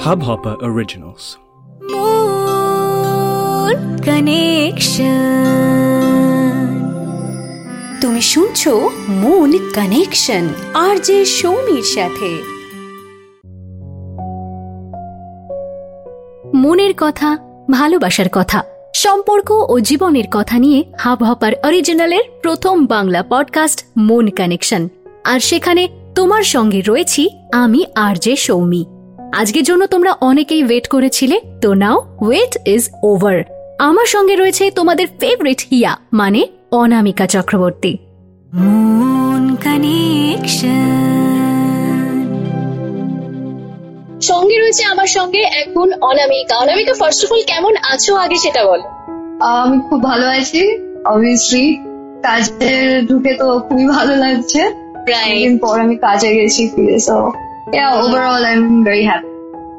Hubhopper Originals. Moon Connection. তুমি শুনছো moon connection আর যে সৌমির সাথে মনের কথা, ভালোবাসার কথা, সম্পর্ক ও জীবনের কথা নিয়ে হাব হপার অরিজিনালের প্রথম বাংলা পডকাস্ট মন কানেকশন আর সেখানে তোমার সঙ্গে রয়েছি আমি আর জে সৌমি আজকের জন্য তোমরা অনেকেই ওয়েট করেছিলে তো নাও ওয়েট ইজ ওভার আমার সঙ্গে রয়েছে তোমাদের ফেভারিট হিয়া মানে অনামিকা চক্রবর্তী। মুন কানেকশন সঙ্গে রয়েছে আমার সঙ্গে এখন Anamika. Anamika first of all কেমন আছো? আগে সেটা বলো। আমি খুব ভালো আছি অবভিয়াসলি কাজে ঢুকে তো খুবই ভালো লাগছে। দিন পর আমি কাজে গেছি ফিরে সো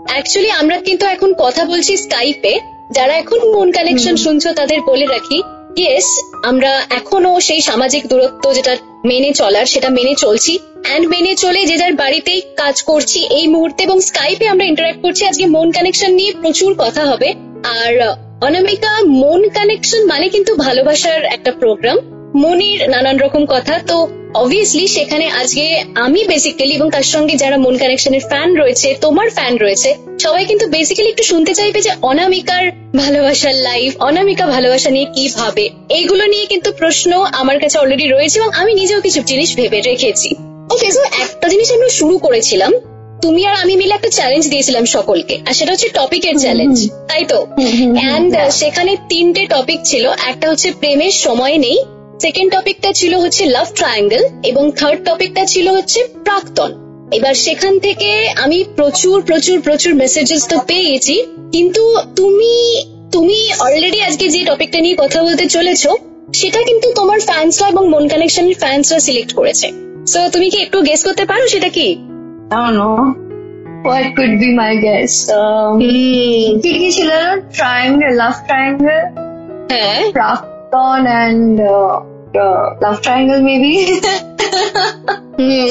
অ্যাকচুয়ালি আমরা কিন্তু এখন কথা বলছি স্কাইপে যারা এখন মন কানেকশন শুনছো তাদের বলে রাখি ইয়েস আমরা এখনও সেই সামাজিক দূরত্ব যেটা মেনে চলার সেটা মেনে চলছি। অ্যান্ড মেনে চলে যে যার বাড়িতেই কাজ করছি এই মুহূর্তে এবং স্কাইপে আমরা ইন্টারাক্ট করছি। আজকে মন কানেকশন নিয়ে প্রচুর কথা হবে। আর অনামিকা মন কানেকশন মানে কিন্তু ভালোবাসার একটা প্রোগ্রাম মনের নানান রকম কথা। তো অবভিয়াসলি সেখানে আজকে আমি বেসিক্যালি এবং তার সঙ্গে যারা মন কানেকশনের ফ্যান রয়েছে তোমার ফ্যান রয়েছে সবাই কিন্তু বেসিক্যালি একটু শুনতে চাইবে যে অনামিকার ভালোবাসার লাইফ অনামিকা ভালোবাসা নিয়ে কি ভাবে। এইগুলো নিয়ে কিন্তু প্রশ্ন আমার কাছে অলরেডি রয়েছে এবং আমি নিজেও কিছু জিনিস ভেবে রেখেছি। ওকে তো একটা জিনিস আমরা শুরু করেছিলাম তুমি আর আমি মিলে একটা চ্যালেঞ্জ দিয়েছিলাম সকলকে আর সেটা হচ্ছে টপিকের চ্যালেঞ্জ তাই তো? অ্যান্ড সেখানে তিনটে টপিক ছিল একটা হচ্ছে প্রেমের সময় নেই সেকেন্ড টপিকটা ছিল হচ্ছে লাভ ট্রায়াঙ্গেল এবং থার্ড টপিকটা ছিল হচ্ছে প্রাক্তন। এবার সেখান থেকে আমি প্রচুর প্রচুর প্রচুর মেসেজেস তো পেয়েছি। কিন্তু তুমি তুমি অলরেডি আজকে যে টপিকটা নিয়ে কথা বলতে চলেছো সেটা কিন্তু তোমার ফ্যান্সরা এবং মন কানেকশনের ফ্যান্সরা সিলেক্ট করেছে। সো তুমি কি একটু গেস করতে পারো সেটা কি? I don't know. What could be my guess? Um, কি কি ছিল? ট্রায়াঙ্গেল লাভ ট্রায়াঙ্গেল হ্যাঁ। প্রাক্তন অ্যান্ড লাভ ট্রায়াঙ্গেল মেবি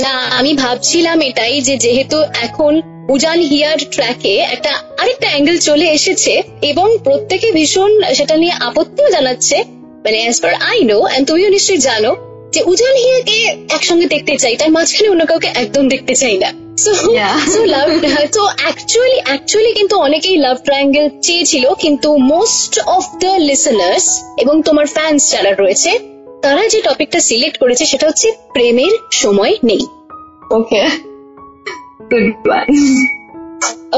না আমি ভাবছিলাম এটাই যে যেহেতু এখন উজান হিয়ার ট্র্যাকে একটা আরেকটা অ্যাঙ্গেল চলে এসেছে এবং প্রত্যেকে ভীষণ সেটা নিয়ে আপত্তিও জানাচ্ছে। মানে অ্যাজ পার আই নো তুমিও নিশ্চয়ই জানো যে উজান হিয়াকে একসঙ্গে দেখতে চাই তার মাঝখানে অন্য কাউকে একদম দেখতে চাই না। Actually, actually কিন্তু অনেকেই লাভ ট্রায়াঙ্গেল চেয়েছিল কিন্তু মোস্ট অফ দ্য লিসনার্স এবং তোমার ফ্যান্স যারা রয়েছে তারা যে টপিকটা সিলেক্ট করেছে সেটা হচ্ছে প্রেমের সময় নেই। ওকে। গুড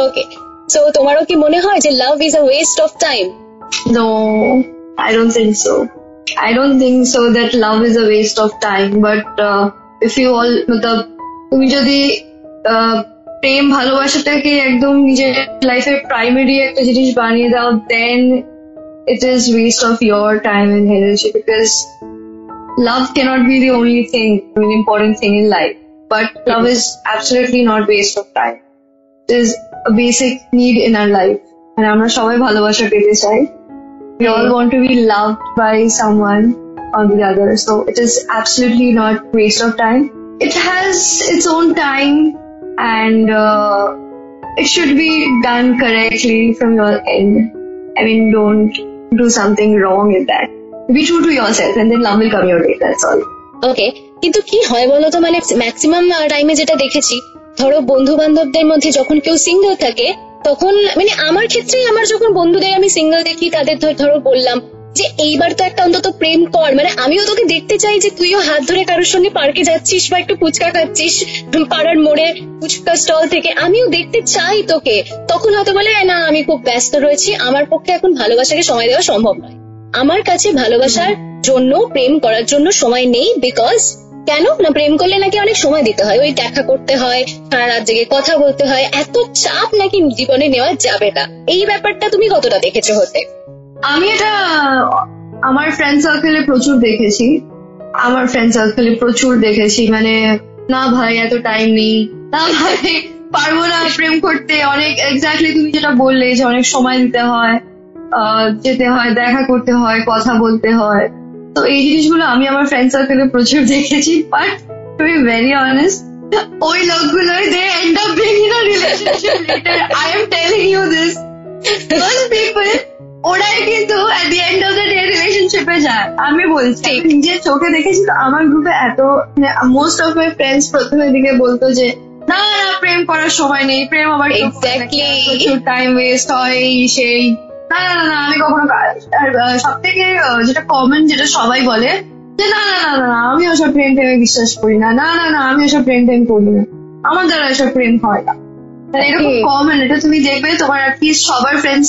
ওকে সো তোমারও কি মনে হয় যে love is a waste of time no I don't think so I don't think so that love is a waste of time but if you all মতলব তুমি যদি uh, প্রেম ভালোবাসাটাকে একদম নিজের লাইফের প্রাইমারি একটা জিনিস বানিয়ে দাও দেন ইট is waste of your time and energy because love cannot be the only thing, I mean, important thing in life. But love is absolutely not waste of time. It is a basic need in our life. And আমরা সবাই ভালোবাসা পেতে চাই we all want to be loved by someone or the other. So it is absolutely not waste of time. It has its own time and uh, it should be done correctly from your end. I mean, don't do something wrong in that. Be true to yourself and then love will come your way. That's all. ওকে কিন্তু কি হয় বলতো? মানে maximum টাইমে যেটা দেখেছি, ধরো বন্ধু বান্ধবদের মধ্যে যখন কেউ সিঙ্গেল থাকে, তখন মানে আমার ক্ষেত্রে আমার যখন বন্ধুদের আমি সিঙ্গেল দেখি, তাদের ধরো বললাম যে, এইবার তো একটা অন্তত প্রেম কর। মানে আমিও তোকে দেখতে চাই যে, তুইও হাত ধরে কারোর সঙ্গে পার্কে যাচ্ছিস বা একটু ফুচকা খাচ্ছিস পাড়ার মোড়ে ফুচকা স্টল থেকে। আমিও দেখতে চাই তোকে। তখন হয়তো বলে, না, আমি খুব ব্যস্ত রয়েছি। আমার পক্ষে এখন ভালোবাসাকে সময় দেওয়া সম্ভব নয়। আমার কাছে ভালোবাসার জন্য, প্রেম করার জন্য সময় নেই বিকজ কেন? না, প্রেম করলে নাকি অনেক সময় দিতে হয়। ওই দেখা করতে হয়, সারা রাত জেগে কথা বলতে হয়। এত চাপ নাকি জীবনে নেওয়া যাবে না। এই ব্যাপারটা তুমি কতটা দেখেছ হতে? আমি এটা, আমার ফ্রেন্ড সার্কেলে প্রচুর দেখেছি। আমার ফ্রেন্ড সার্কেলে প্রচুর দেখেছি। মানে না ভাই, এত টাইম নেই। না ভাই, পারব না প্রেম করতে। অনেক এক্স্যাক্টলি তুমি যেটা বললে যে অনেক সময় দিতে হয়। যেতে হয় দেখা করতে হয় কথা বলতে হয় তো এই জিনিসগুলো আমি আমার ফ্রেন্ড সার্কেলে প্রচুর দেখেছি but to be very honest ওই লোকগুলোই they end up being in a relation relationship later. I am telling you this. Those ওরাই কিন্তু at the end of the day রিলেশনশিপে যায় আমি বলছি নিজের চোখে দেখেছি তো আমার গ্রুপে এত মোস্ট অফ মাই ফ্রেন্ডস প্রথমের দিকে বলতো যে না না প্রেম করার সময় নেই প্রেম আবার Exactly. টাইম ওয়েস্ট হয় সেই না না না আমি কখনো আর সব থেকে যেটা কমন যেটা সবাই বলে যে না না না না আমি ওসব প্রেম টেমে বিশ্বাস করি না না না না আমি ওসব প্রেম টেম করি না আমার দ্বারা এসব প্রেম হয় না মানে এরকম কমন এটা তুমি দেখবে তোমার অ্যাটলিস্ট সবার ফ্রেন্ডস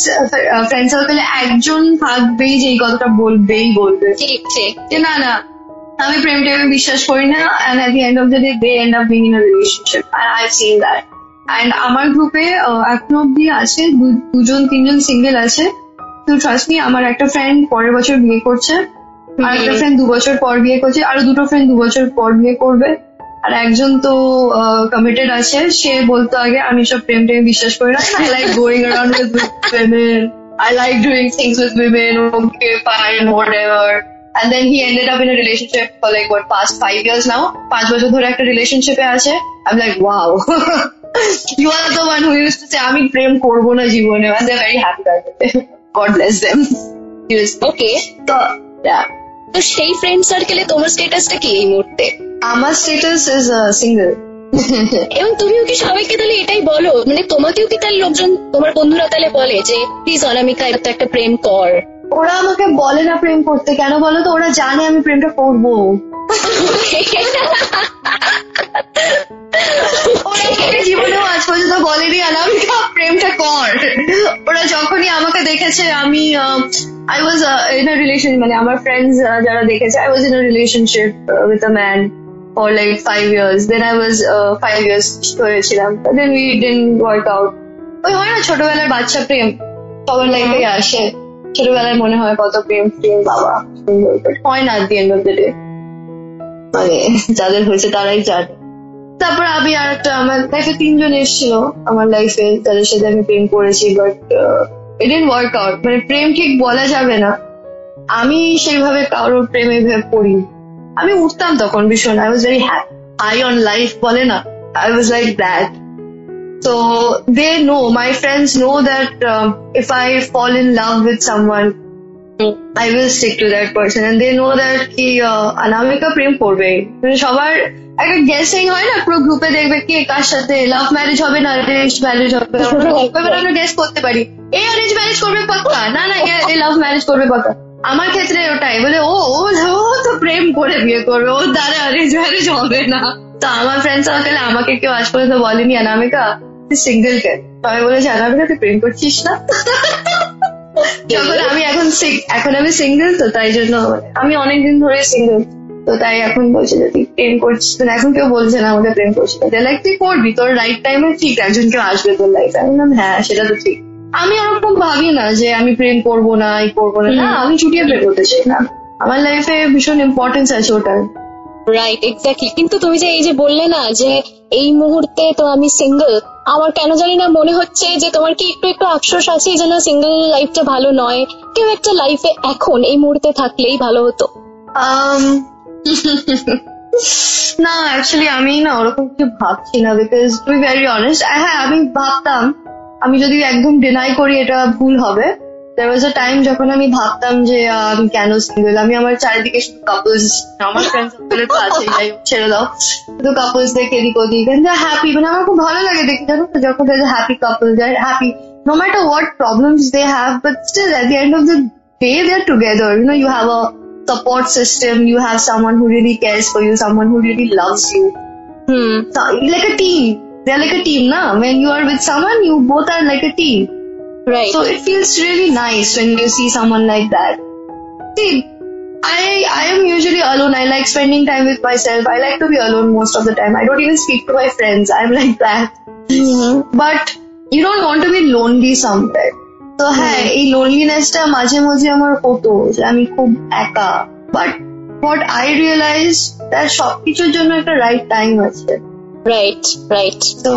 ফ্রেন্ড সার্কেলে একজন থাকবেই যে এই কথাটা বলবেই বলবে ঠিক ঠিক যে না না আমি প্রেম টেমে বিশ্বাস করি না and at the end of the day they end up being in a relationship and I seen that and আমার গ্রুপে এখনও অব্দি আছে দুজন তিনজন সিঙ্গেল আছে। তো ট্রাস্ট মি আমার একটা ফ্রেন্ড পরের বছর বিয়ে করছে। আর একটা ফ্রেন্ড দু বছর পর বিয়ে করছে আরও দুটো ফ্রেন্ড দু বছর পর বিয়ে করবে। আর একজন তো কমিটেড আছে সে বলতো আগে আমি সব প্রেম টেম বিশ্বাস করি না। I like going around with women I like doing things with women okay fine whatever and then he ended up in a relationship for like what past five years now? পাঁচ বছর ধরে একটা রিলেশনশিপে আছে। I'm like wow. you are the one who used to say আমি প্রেম করব না জীবনে। And they're very happy about it. God bless them. ওকে তো তো সেই ফ্রেন্ড সার্কেলে তোমার স্টেটাসটা কি এই মুহূর্তে? আমার স্টেটাস ইজ সিঙ্গেল এবং তুমিও কি সবাইকে তাহলে এটাই বলো? মানে তোমাকেও কি তাহলে লোকজন তোমার বন্ধুরা তাহলে বলে যে প্লিজ অনামিকা এটা তো একটা প্রেম কর। ওরা আমাকে বলে না প্রেম করতে। কেন বলো তো? ওরা জানে আমি প্রেমটা করব। জীবনেও আজ পর্যন্ত বলেনি অনামিকা প্রেমটা কর। ওরা যখনই আমাকে দেখেছে, আমি I was in a relation মানে আমার ফ্রেন্ডস যারা দেখেছে I was in a relationship with a man for like five years then I was five years হয়েছিলাম। Then we didn't work out ওই হয় না, ছোটবেলার বাচ্চা প্রেম। সবার লাইফে আসে। ছোটবেলায় মনে হয় কত প্রেম প্রেম বাবা। হয় না the day মানে যাদের হয়েছে তারাই জানে। তারপর আমি আর একটা, আমার লাইফে তিনজন এসেছিল আমার লাইফে তাদের সাথে আমি প্রেম করেছি but it didn't work out মানে প্রেম ঠিক বলা যাবে না। আমি সেইভাবে কারোর প্রেমে পড়ি আমি উঠতাম তখন ভীষণ। I was very high on life বলে না। I was like that So they know, my friends know that um, if I fall in love with someone, I will stick to that person. And they know that কি uh, Anamika প্রেম করবে মানে সবার একটা guessing হয় না পুরো গ্রুপে দেখবে কে কার সাথে লাভ ম্যারেজ হবে না অ্যারেঞ্জ ম্যারেজ হবে আমরা গেস করতে পারি এই অ্যারেঞ্জ ম্যারেজ করবে পাক্কা না না এই লাভ ম্যারেজ করবে পাক্কা আমার ক্ষেত্রে ওটাই বলে ও ও ও তো প্রেম করে বিয়ে করবে ওর দ্বারা অ্যারেঞ্জ ম্যারেজ হবে না তো আমার ফ্রেন্ড সার্কেলে আমাকে কেউ আজ পর্যন্ত বলেনি অনামিকা তুই সিঙ্গেল কে? তো আমি বলেছি অনামিকা তুই প্রেম করছিস না? যখন আমি এখন এখন আমি সিঙ্গেল তো তাই জন্য আমি অনেকদিন ধরে সিঙ্গেল তো তাই এখন বলছে যে তুই প্রেম করছিস তো এখন কেউ বলছে না আমাকে প্রেম করছিস লাইক তুই করবি তোর রাইট টাইমে ঠিক একজন কেউ আসবে তোর লাইফে আমি বললাম হ্যাঁ সেটা তো ঠিক। আমি ওরকম ভাবি না যে আমি প্রেম করব না এই করব না। না আমি ছুটিয়ে প্রেম করতে চাই না। আমার লাইফে ভীষণ ইম্পর্টেন্স আছে ওটার। রাইট এক্স্যাক্টলি কিন্তু তুমি যে এই যে বললে না যে এই মুহূর্তে তো আমি সিঙ্গেল আমার কেন জানি না মনে হচ্ছে যে তোমার কি একটু একটু আফসোস আছে যে না সিঙ্গেল লাইফটা ভালো নয়। কেউ একটা লাইফে এখন এই মুহূর্তে থাকলেই ভালো হতো। Um, না অ্যাকচুয়ালি আমি না ওরকম কিছু ভাবছি না বিকজ টু ভেরি অনেস্ট হ্যাঁ আমি ভাবতাম আমি যদি একদম ডিনাই করি এটা ভুল হবে। দেয়ার ওয়াজ আ টাইম যখন আমি ভাবতাম যে আহ, আমি কেন সিঙ্গেল আমি আমার চারিদিকে শুধু কাপলস আমার ফ্রেন্ড সার্কেলে তো আছে যাই হোক, ছেড়ে দাও শুধু কাপলস দেখে এদিক ওদিক হ্যাপি মানে আমার খুব ভালো লাগে দেখতে জানো তো যখন হ্যাপি কাপল যায় happy no matter what problems they have, but still at the end of the day, they're together. You know, you have a support system, you have someone who really cares for you, someone who really loves you. Hmm So, like a team. They're like a team, now. When you are with someone, you both are like a team. Right So it feels really nice when you see someone like that. See, I I am usually alone. I like spending time with myself. I like to be alone most of the time. I don't even speak to my friends. I'm like that. But you don't want to be lonely somewhere. তো হ্যাঁ এই লোনলিনেসটা মাঝে মাঝে আমার হতো যে আমি খুব একা বাট হোয়াট আই রিয়েলাইজ তার সবকিছুর জন্য একটা রাইট টাইম আছে রাইট রাইট তো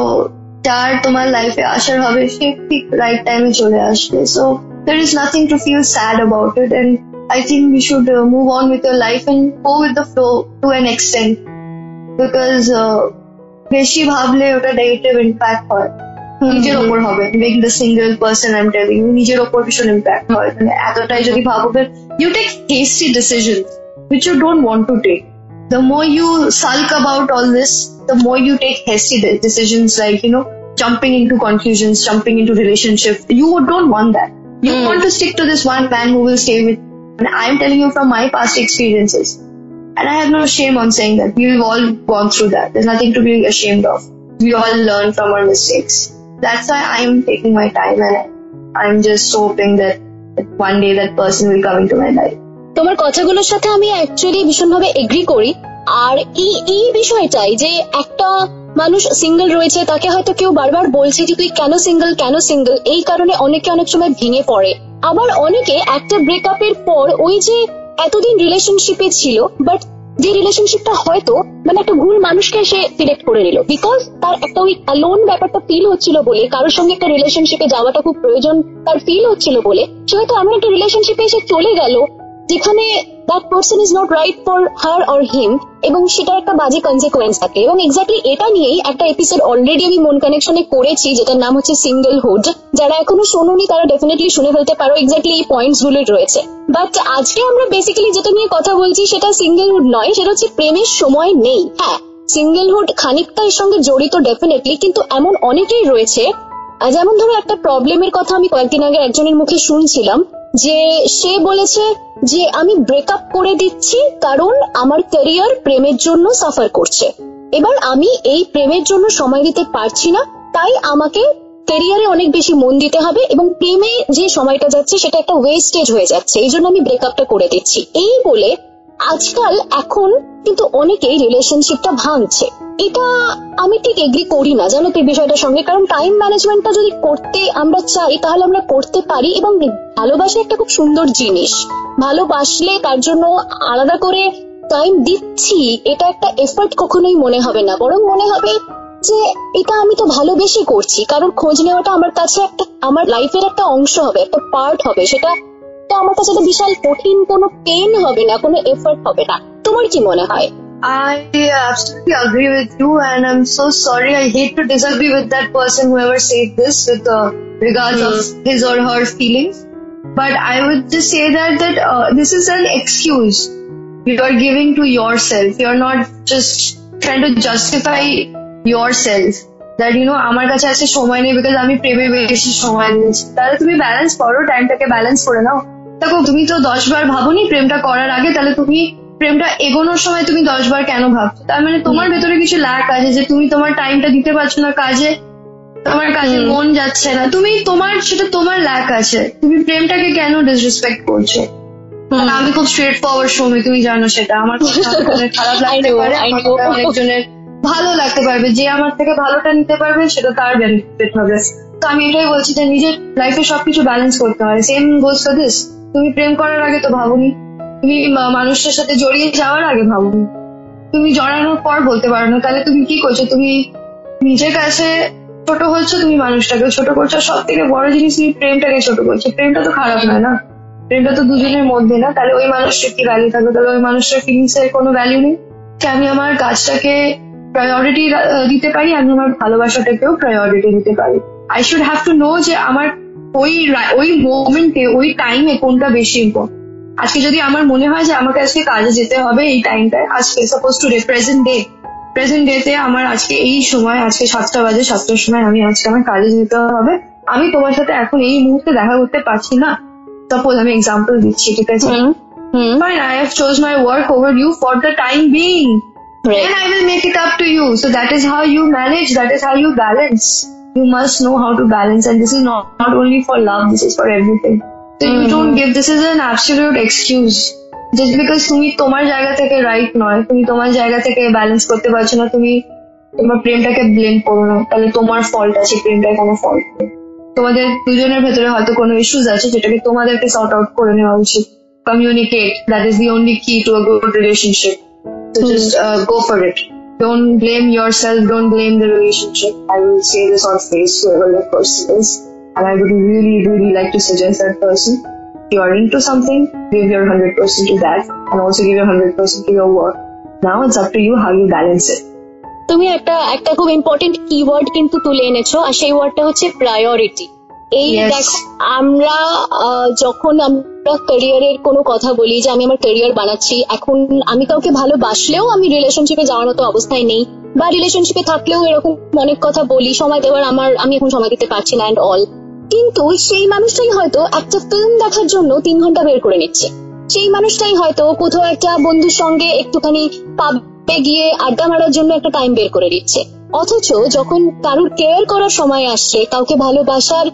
যার তোমার লাইফে আসার হবে সে ঠিক রাইট টাইমে চলে আসবে so there is nothing to feel sad about it and I think we should uh, move on with your life and go with the flow to an extent because uh, বেশি ভাবলে ওটা negative impact হয় নিজের ওপর হবে being the single person I am telling you নিজের ওপর ভীষণ ইম্প্যাক্ট হয় মানে এতটাই যদি ভাবো you take hasty decision which you don't want to take. The more you sulk about all this, the more you take hasty de- decisions like, you know, jumping into conclusions, jumping into relationships. You don't want that. You Hmm. want to stick to this one man who will stay with. And I'm telling you from my past experiences. And I have no shame on saying that. We've all gone through that. There's nothing to be ashamed of. We all learn from our mistakes. That's why I'm taking my time and I'm just hoping that, that one day that person will come into my life. তোমার কথাগুলোর সাথে আমি actually ভীষণভাবে agree করি আর এই এই বিষয়টাই যে একটা মানুষ সিঙ্গেল রয়েছে, তাকে হয়তো কেউ বারবার বলছে যে, তুই কেন সিঙ্গেল কেন সিঙ্গেল এই কারণে অনেকে অনেক সময় ভেঙে পড়ে। আবার অনেকে একটা ব্রেকআপের পর ওই যে এতদিন রিলেশনশিপে ছিল বাট যে রিলেশনশিপটা হয়তো মানে একটা ভুল মানুষকে সে সিলেক্ট করে নিল। বিকজ তার একটা ওই লোন ব্যাপারটা ফিল হচ্ছিল বলে, কারোর সঙ্গে একটা রিলেশনশিপে যাওয়াটা খুব প্রয়োজন তার ফিল হচ্ছিল বলে, সে হয়তো এমন একটা রিলেশনশিপে এসে চলে গেল, যেখানে that person is not right for her or him এবং সেটার একটা বাজে কনসিকুয়েন্স থাকে। এবং এক্স্যাক্টলি এটা নিয়েই একটা এপিসোড অলরেডি আমি মন কানেকশনে করেছি, যেটার নাম হচ্ছে সিঙ্গেলহুড যারা এখনও শোনোনি, তারা ডেফিনেটলি শুনে ফেলতে পারো এক্স্যাক্টলি এই পয়েন্টসগুলো রয়েছে। বাট আজকে আমরা বেসিক্যালি যেটা নিয়ে কথা বলছি, সেটা সিঙ্গেলহুড নয়, সেটা হচ্ছে প্রেমের সময় নেই। হ্যাঁ সিঙ্গেলহুড খানিকটা এর সঙ্গে জড়িত ডেফিনেটলি কিন্তু এমন অনেকেই রয়েছে। যেমন ধরো একটা প্রবলেমের কথা আমি কয়েকদিন আগে একজনের মুখে শুনছিলাম, যে সে বলেছে যে আমি ব্রেকআপ করে দিচ্ছি কারণ আমার ক্যারিয়ার প্রেমের জন্য সাফার করছে। এবার আমি এই প্রেমের জন্য সময় দিতে পারছি না, তাই আমাকে ক্যারিয়ারে অনেক বেশি মন দিতে হবে এবং প্রেমে যে সময়টা যাচ্ছে সেটা একটা ওয়েস্টেজ হয়ে যাচ্ছে। এই জন্য আমি ব্রেকআপটা করে দিচ্ছি। এই বলে আজকাল এখন কিন্তু অনেকেই রিলেশনশিপটা ভাঙছে। এটা আমি ঠিক এগ্রি করি না, জানো তো বিষয়টার সঙ্গে। কারণ টাইম ম্যানেজমেন্টটা যদি করতে আমরা চাই, তাহলে আমরা করতে পারি এবং ভালোবাসা একটা খুব সুন্দর জিনিস। ভালোবাসলে তার জন্য আলাদা করে টাইম দিচ্ছি, এটা একটা এফর্ট কখনোই মনে হবে না। বরং মনে হবে যে এটা আমি তো ভালোবেসে করছি। কারণ খোঁজ নেওয়াটা আমার কাছে একটা, আমার লাইফের একটা অংশ হবে, একটা পার্ট হবে। সেটা তো আমার কাছে একটা বিশাল কঠিন কোনো পেন হবে না কোনো এফর্ট হবে না তোমার কি মনে হয় I absolutely agree with you, and I'm so sorry. I hate to disagree with that person whoever said this with uh, regards of his or her feelings. But I would just say that that uh, this is an excuse you are giving to yourself. You're not just trying to justify yourself. That you know আমার কাছে আছে সময় নেই because আমি প্রেমে বেশি সময় দিয়েছি তাহলে তুমি ব্যালেন্স করো টাইমটাকে ব্যালেন্স করে নাও দেখো তুমি তো দশ বার ভাবোনি প্রেমটা করার আগে তাহলে তুমি প্রেমটা এগোনোর সময় তুমি দশ বার কেন ভাবছ? তার মানে তোমার ভেতরে কিছু ল্যাক আছে যে তুমি তোমার টাইমটা দিতে পারছ না কাজে তোমার কাজে মন যাচ্ছে না। তুমি তোমার সেটা তোমার ল্যাক আছে। তুমি প্রেমটাকে কেন ডিসরেসপেক্ট করছ? আমি খুব স্ট্রেট ফরওয়ার্ড সময় তুমি জানো সেটা। আমার খারাপ লাগতে পারে অনেকজনের ভালো লাগতে পারবে। যে আমার থেকে ভালোটা নিতে পারবে সেটা তার বেনিফিট হবে। তো আমি এটাই বলছি যে নিজের লাইফে সবকিছু ব্যালেন্স করতে হয়। সেম গোজ ফর দিস তুমি প্রেম করার আগে তো ভাবনি। তুমি মানুষের সাথে জড়িয়ে যাওয়ার আগে ভাবনি। তুমি জড়ানোর পর বলতে পারো না। তাহলে তুমি কি করছ? তুমি নিজের কাছে ছোট হচ্ছ, তুমি মানুষটাকে ছোট করছ। সব থেকে বড় জিনিস, তুমি প্রেমটাকে ছোট করছ। প্রেমটা তো খারাপ নয় না? প্রেমটা তো দুজনের মধ্যে না? তাহলে ওই মানুষটার কি ভ্যালু থাকবে? তাহলে ওই মানুষটার ফিলিংস এর কোনো ভ্যালু নেই? যে আমি আমার কাজটাকে প্রায়োরিটি দিতে পারি, আমি আমার ভালোবাসাটাকেও প্রায়োরিটি দিতে পারি। I should have to know যে আমার ওই ওই মোমেন্টে ওই টাইমে কোনটা বেশি ইম্পর্টেন্ট আজকে যদি আমার মনে হয় যে আমাকে আজকে কাজে যেতে হবে এই টাইমটায় আজকে suppose today present day present ডেতে আমার আজকে এই সময় আজকে সাতটা বাজে সাতটার সময় আমি আজকে আমার কাজে যেতে হবে। আমি তোমার সাথে এখন এই মুহূর্তে দেখা করতে পারছি না। সাপোজ আমি এক্সাম্পল দিচ্ছি ঠিক আছে? fine i have chose my work over you for the time being. Right. then i will make it up to you. So that is how you manage that is how you balance. You must know how to balance and this is not, not only for love this is for everything. So you Mhm. don't give this is an absolute excuse. Just because তুমি তোমার জায়গা থেকে right নয় তুমি তোমার জায়গা থেকে balance করতে পারছ না তুমি তোমার প্রেমটাকে ব্লেম করো না। তাহলে তোমার ফল্ট আছে প্রেমটায় কোনো ফল্ট নেই। তোমাদের দুজনের ভেতরে হয়তো কোনো ইস্যুস আছে যেটাকে তোমাদেরকে সর্ট আউট করে নেওয়া উচিত। Communicate that is the only key to a good relationship So just uh, go for it. Don't blame yourself. Don't blame the relationship. I will say this on face whoever the person is. And I would really, really like to suggest that person. If you are into something, give your 100% to that and also give your 100% to your work. Now it's up to you how you balance it. তুমি একটা একটা খুব important keyword কিন্তু তুলে এনেছো আর সেই ওয়ার্ডটা হচ্ছে প্রায়োরিটি এই. দেখো আমরা যখন আমরা ক্যারিয়ারের কোনো কথা বলি যে আমি আমার ক্যারিয়ার বানাচ্ছি এখন আমি কাউকে ভালোবাসলেও আমি রিলেশনশিপে যাওয়ার মতো অবস্থায় নেই বা রিলেশনশিপে থাকলেও এরকম অনেক কথা বলি সময় দেওয়ার আমার আমি এখন সময় দিতে পারছি না অ্যান্ড অল কিন্তু সেই মানুষটাই হয়তো একটা ফিল্ম দেখার জন্য তিন ঘণ্টা বের করে নিচ্ছে। সেই মানুষটাই হয়তো কোথাও একটা বন্ধুর সঙ্গে একটুখানি পাবে গিয়ে আড্ডা মারার জন্য একটা টাইম বের করে দিচ্ছে। অথচ যখন কারুর কেয়ার করার সময় আসছে কাউকে ভালোবাসার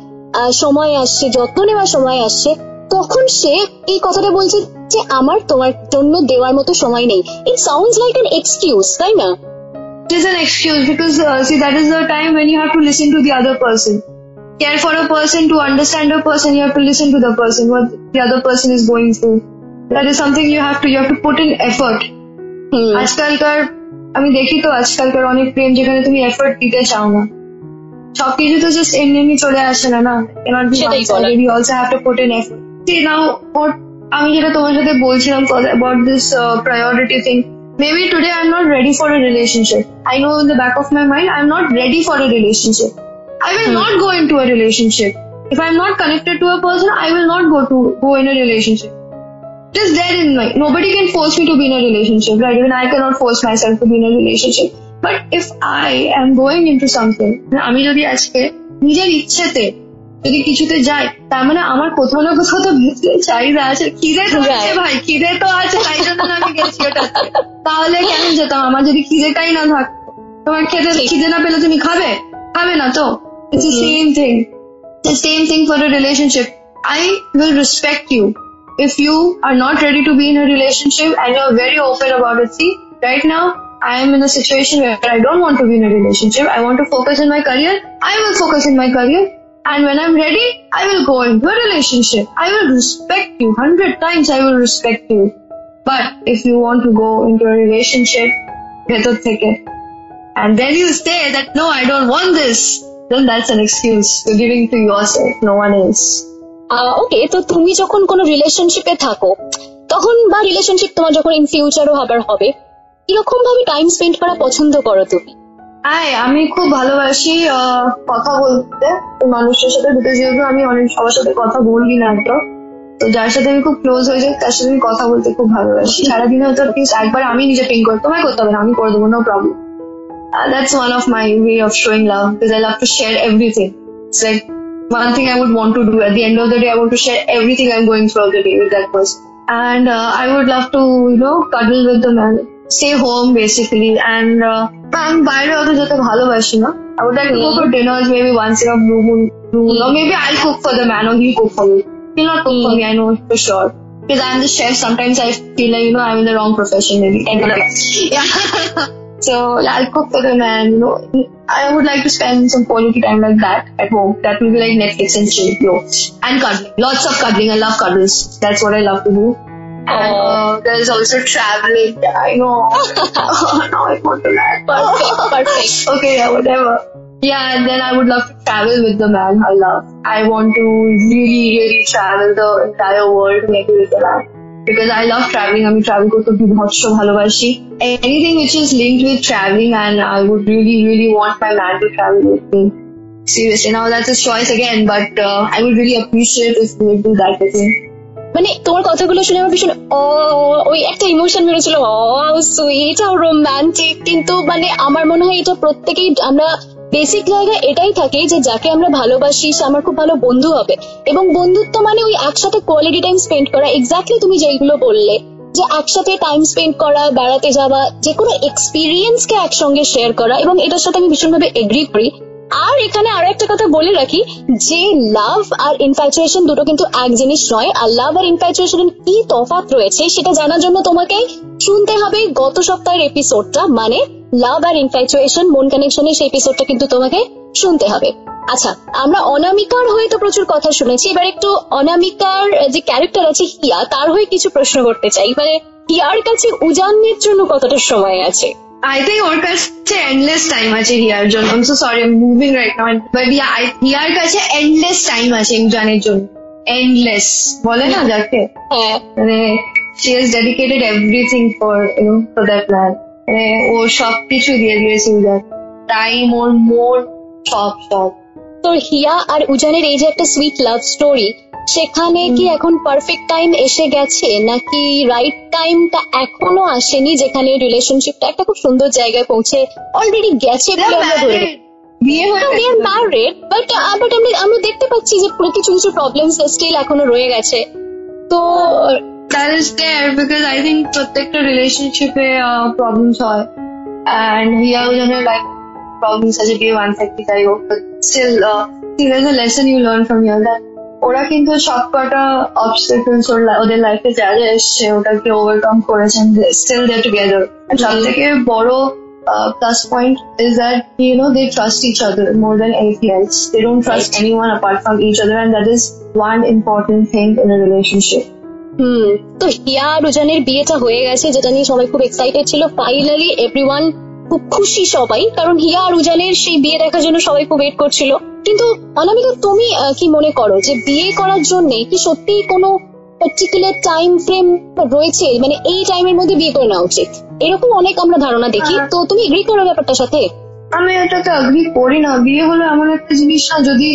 সময় আসছে যত্ন নেওয়ার সময় আসছে তখন সে এই কথাটা বলছে যে আমার তোমার জন্য দেওয়ার মতো সময় নেই it sounds like an excuse তাই না It is an excuse because uh, see that is the time when you have to listen to the other person. Care for a person to understand a person, you have to listen to the person what the other person is going through. That is something you have to you have to put in effort. হুম, আজকালকার আমি দেখি তো আজকালকার অনেক প্রেম যেখানে তুমি effort দিতে চাও না সবকিছু তো জাস্ট এমনি এমনি চলে আসে না না cannot be সেটাই বলা। one-sided. you also have to put in effort see now what আমি যেটা তোমার সাথে বলছিলাম about this uh, priority thing maybe today I'm not ready for a relationship I know in the back of my mind I'm not ready for a relationship I will Hmm. not go into a relationship if I'm not connected to a person I will not go to go in a relationship it is there in my nobody can force me to be in a relationship right even i cannot force myself to be in a relationship But if i am going into something আমি যদি আজকে নিজের ইচ্ছেতে যদি কিছুতে যাই তার মানে আমার কোথাও না কোথাও তো ভিতরে চাহিদা আছে খিদে তো আছে ভাই খিদে তো আছে তাই জন্য আমি গেছি ওটাতে তাহলে কেন যেতাম আমার যদি খিদেটাই না থাকতো তোমার খেতে খিদে না পেলে তুমি খাবে খাবে না তো it's same thing the same thing for a relationship. I will respect you if you are not ready to be in a relationship and you're very open about it. See, right now I am in a situation where I don't want to be in a relationship. I want to focus in my career. I will focus in my career. And when I'm ready, I will go into a relationship. I will respect you. Hundred times I will respect you. But if you want to go into a relationship, ভেতর থেকে and then you say that no, I don't want this, then that's an excuse you're giving to yourself, no one else. ওকে তো তুমি যখন কোনো রিলেশনশিপে থাকো তখন বা রিলেশনশিপ তোমার যখন ইন ফিউচারও আবার হবে কীরকম ভাবে টাইম স্পেন্ড করা পছন্দ করো তুমি? আমি খুব ভালোবাসি কথা বলতে। মানুষের সাথে দুটো যেহেতু আমি অনেক সবার সাথে কথা বলি না একদম তো যার সাথে আমি খুব ক্লোজ হয়ে যাই, তার সাথে আমি কথা বলতে খুব ভালোবাসি। সারাদিন হয়তো একবার আমি নিজে পিং করতে তোমায় করতে হবে আমি করে দেবো no problem that's one of my way of showing love because I love to share everything like one thing I would want to do at the end of the day I want to share everything I am going through the day with that person and I would love to you know cuddle with the man stay home basically. And uh, আমি বাইরে অত যেতে ভালোবাসি না I would like to go for dinners maybe once in a blue moon, blue moon. or maybe I'll cook for the man or he'll cook for me. He'll not cook for me, I know for sure. Because I'm the chef, sometimes I feel like, you know, I'm in the wrong profession maybe. Yeah. So I'll cook for the man, you know. I would like to spend some quality time like that at home. That will be like Netflix and chill, yo. And cuddling. Lots of cuddling. I love cuddles. That's what I love to do. And uh, there's also traveling. I know. now I want to laugh. Perfect, perfect. okay, yeah, whatever. Yeah, and then I would love to travel with the man I love. I want to really, really travel the entire world maybe with the man. Because I love traveling, আমি travel করতে বিভৎস ভালোবাসি. Anything which is linked with traveling and I would really, really want my man to travel with me. Seriously, now that's his choice again, but uh, I would really appreciate if he would do that with me. মানে তোমার কথাগুলো শুনে আমার ভীষণ ওই একটা emotion বেরোছিল sweet আর রোমান্টিক কিন্তু মানে আমার মনে হয় এটা প্রত্যেকেই, আমরা বেসিক জায়গায় এটাই থাকে যে যাকে আমরা ভালোবাসি, সে আমার খুব ভালো বন্ধু হবে। এবং বন্ধুত্ব মানে ওই একসাথে কোয়ালিটি টাইম স্পেন্ড করা। এক্স্যাক্টলি তুমি যেগুলো বললে, যে একসাথে টাইম স্পেন্ড করা, বেড়াতে যাওয়া যে কোনো এক্সপিরিয়েন্স কে একসঙ্গে শেয়ার করা। এবং এটার সাথে আমি ভীষণভাবে এগ্রি করি। আর এখানে আরও একটা কথা বলে রাখি, যে লাভ আর ইনফ্যাচুয়েশন দুটো কিন্তু এক জিনিস নয়। আর লাভ আর ইনফ্যাচুয়েশন কি তফাৎ রয়েছে সেটা জানার জন্য তোমাকে শুনতে হবে গত সপ্তাহের এপিসোডটা মানে লাভ আর ইনফ্যাচুয়েশন মন কানেকশনের সেই এপিসোডটা কিন্তু তোমাকে শুনতে হবে। আচ্ছা আমরা অনামিকার হয়ে তো প্রচুর কথা শুনেছি। এবার একটু অনামিকার যে ক্যারেক্টার আছে হিয়া, তার হয়ে কিছু প্রশ্ন করতে চাই। মানে হিয়ার কাছে উজানের জন্য কতটা সময় আছে? I think ওর কাছে endless time আছে হিয়ার জন্য I'm so sorry I'm moving right now but yeah I, here কাছে endless time আছে উজানের জন্য endless বলে না যাকে হ্যাঁ মানে she has dedicated everything for you know for that man মানে ও সবকিছু দিয়ে দিয়েছে উজান টাইম ওর মন সব সব তো হিয়া আর উজানের এই যে একটা সুইট লাভ স্টোরি সেখানে কি এখন পারফেক্ট টাইম এসে গেছে? নাকি রাইট টাইমটা এখনও আসেনি যেখানে রিলেশনশিপটা একটা খুব সুন্দর জায়গায় পৌঁছে অলরেডি গেছে বলে আমরা ধরে। বিয়ে হয়ে married but uh, আমরা আমরা দেখতে পাচ্ছি যে কিছু কিছু প্রবলেমস স্টিল এখনও রয়ে গেছে। তো that is there because I think প্রত্যেকটা রিলেশনশিপে প্রবলেমস হয়। And হিয়া উজানের লাইফ প্রবলেমস আছে বিয়ে ওয়ান থাকতে যাই হোক still there's a lesson you learn from here that ওরা কিন্তু সব কটা অবস্টেকলস ওদের লাইফে যা যা এসছে ওটাকে ওভারকাম করেছেন স্টিল দে টুগেদার সব থেকে বড় plus point is that you know they trust each other more than anything else they don't trust anyone apart from each other and that is one important thing in a relationship hmm. তো হিয়া আর উজানের বিয়েটা হয়ে গেছে যেটা নিয়ে সবাই খুব এক্সাইটেড ছিল। ফাইনালি এভরিওয়ান খুব খুশি সবাই কারণ হিয়া আর উজানের সেই বিয়ে দেখার জন্য সবাই খুব ওয়েট করছিল। কিন্তু অনামিকা তুমি কি মনে করো যে বিয়ে করার জন্য কি সত্যি কোনো পার্টিকুলার টাইম ফ্রেম রয়েছে? মানে এই টাইমের মধ্যে বিয়ে করে নেওয়া উচিত। এরকম অনেক আমরা ধারণা দেখি। হ্যাঁ। তো তুমি এগ্রি করো ব্যাপারটার সাথে? আমি এটাতে অ্যাগ্রি করি না। বিয়ে হলো এমন একটা জিনিস না যদি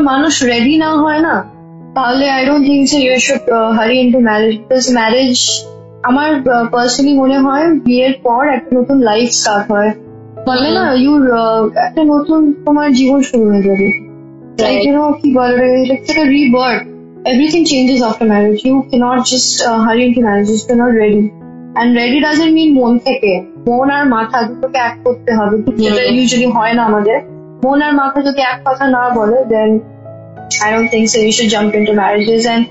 মানুষ রেডি না হয় না তাহলে I don't think so you should hurry into marriage because marriage আমার পার্সোনালি মনে হয় বিয়ের পর একটা নতুন লাইফ স্টার্ট হয়। বলে না ইউর একটা নতুন তোমার জীবন শুরু হয়ে যাবে। Like Right. ইউ নো কি বলে ইটস একটা rebirth everything changes after marriage you can't just hurry into marriage you not ready and ready doesn't mean মন থেকে। মন আর মাথা দুটোকে এক করতে হবে। যেটা হুম। ইউজুয়ালি হয় না আমাদের। মন আর মাথা যদি এক কথা না বলে then I don't think so you should jump into marriages and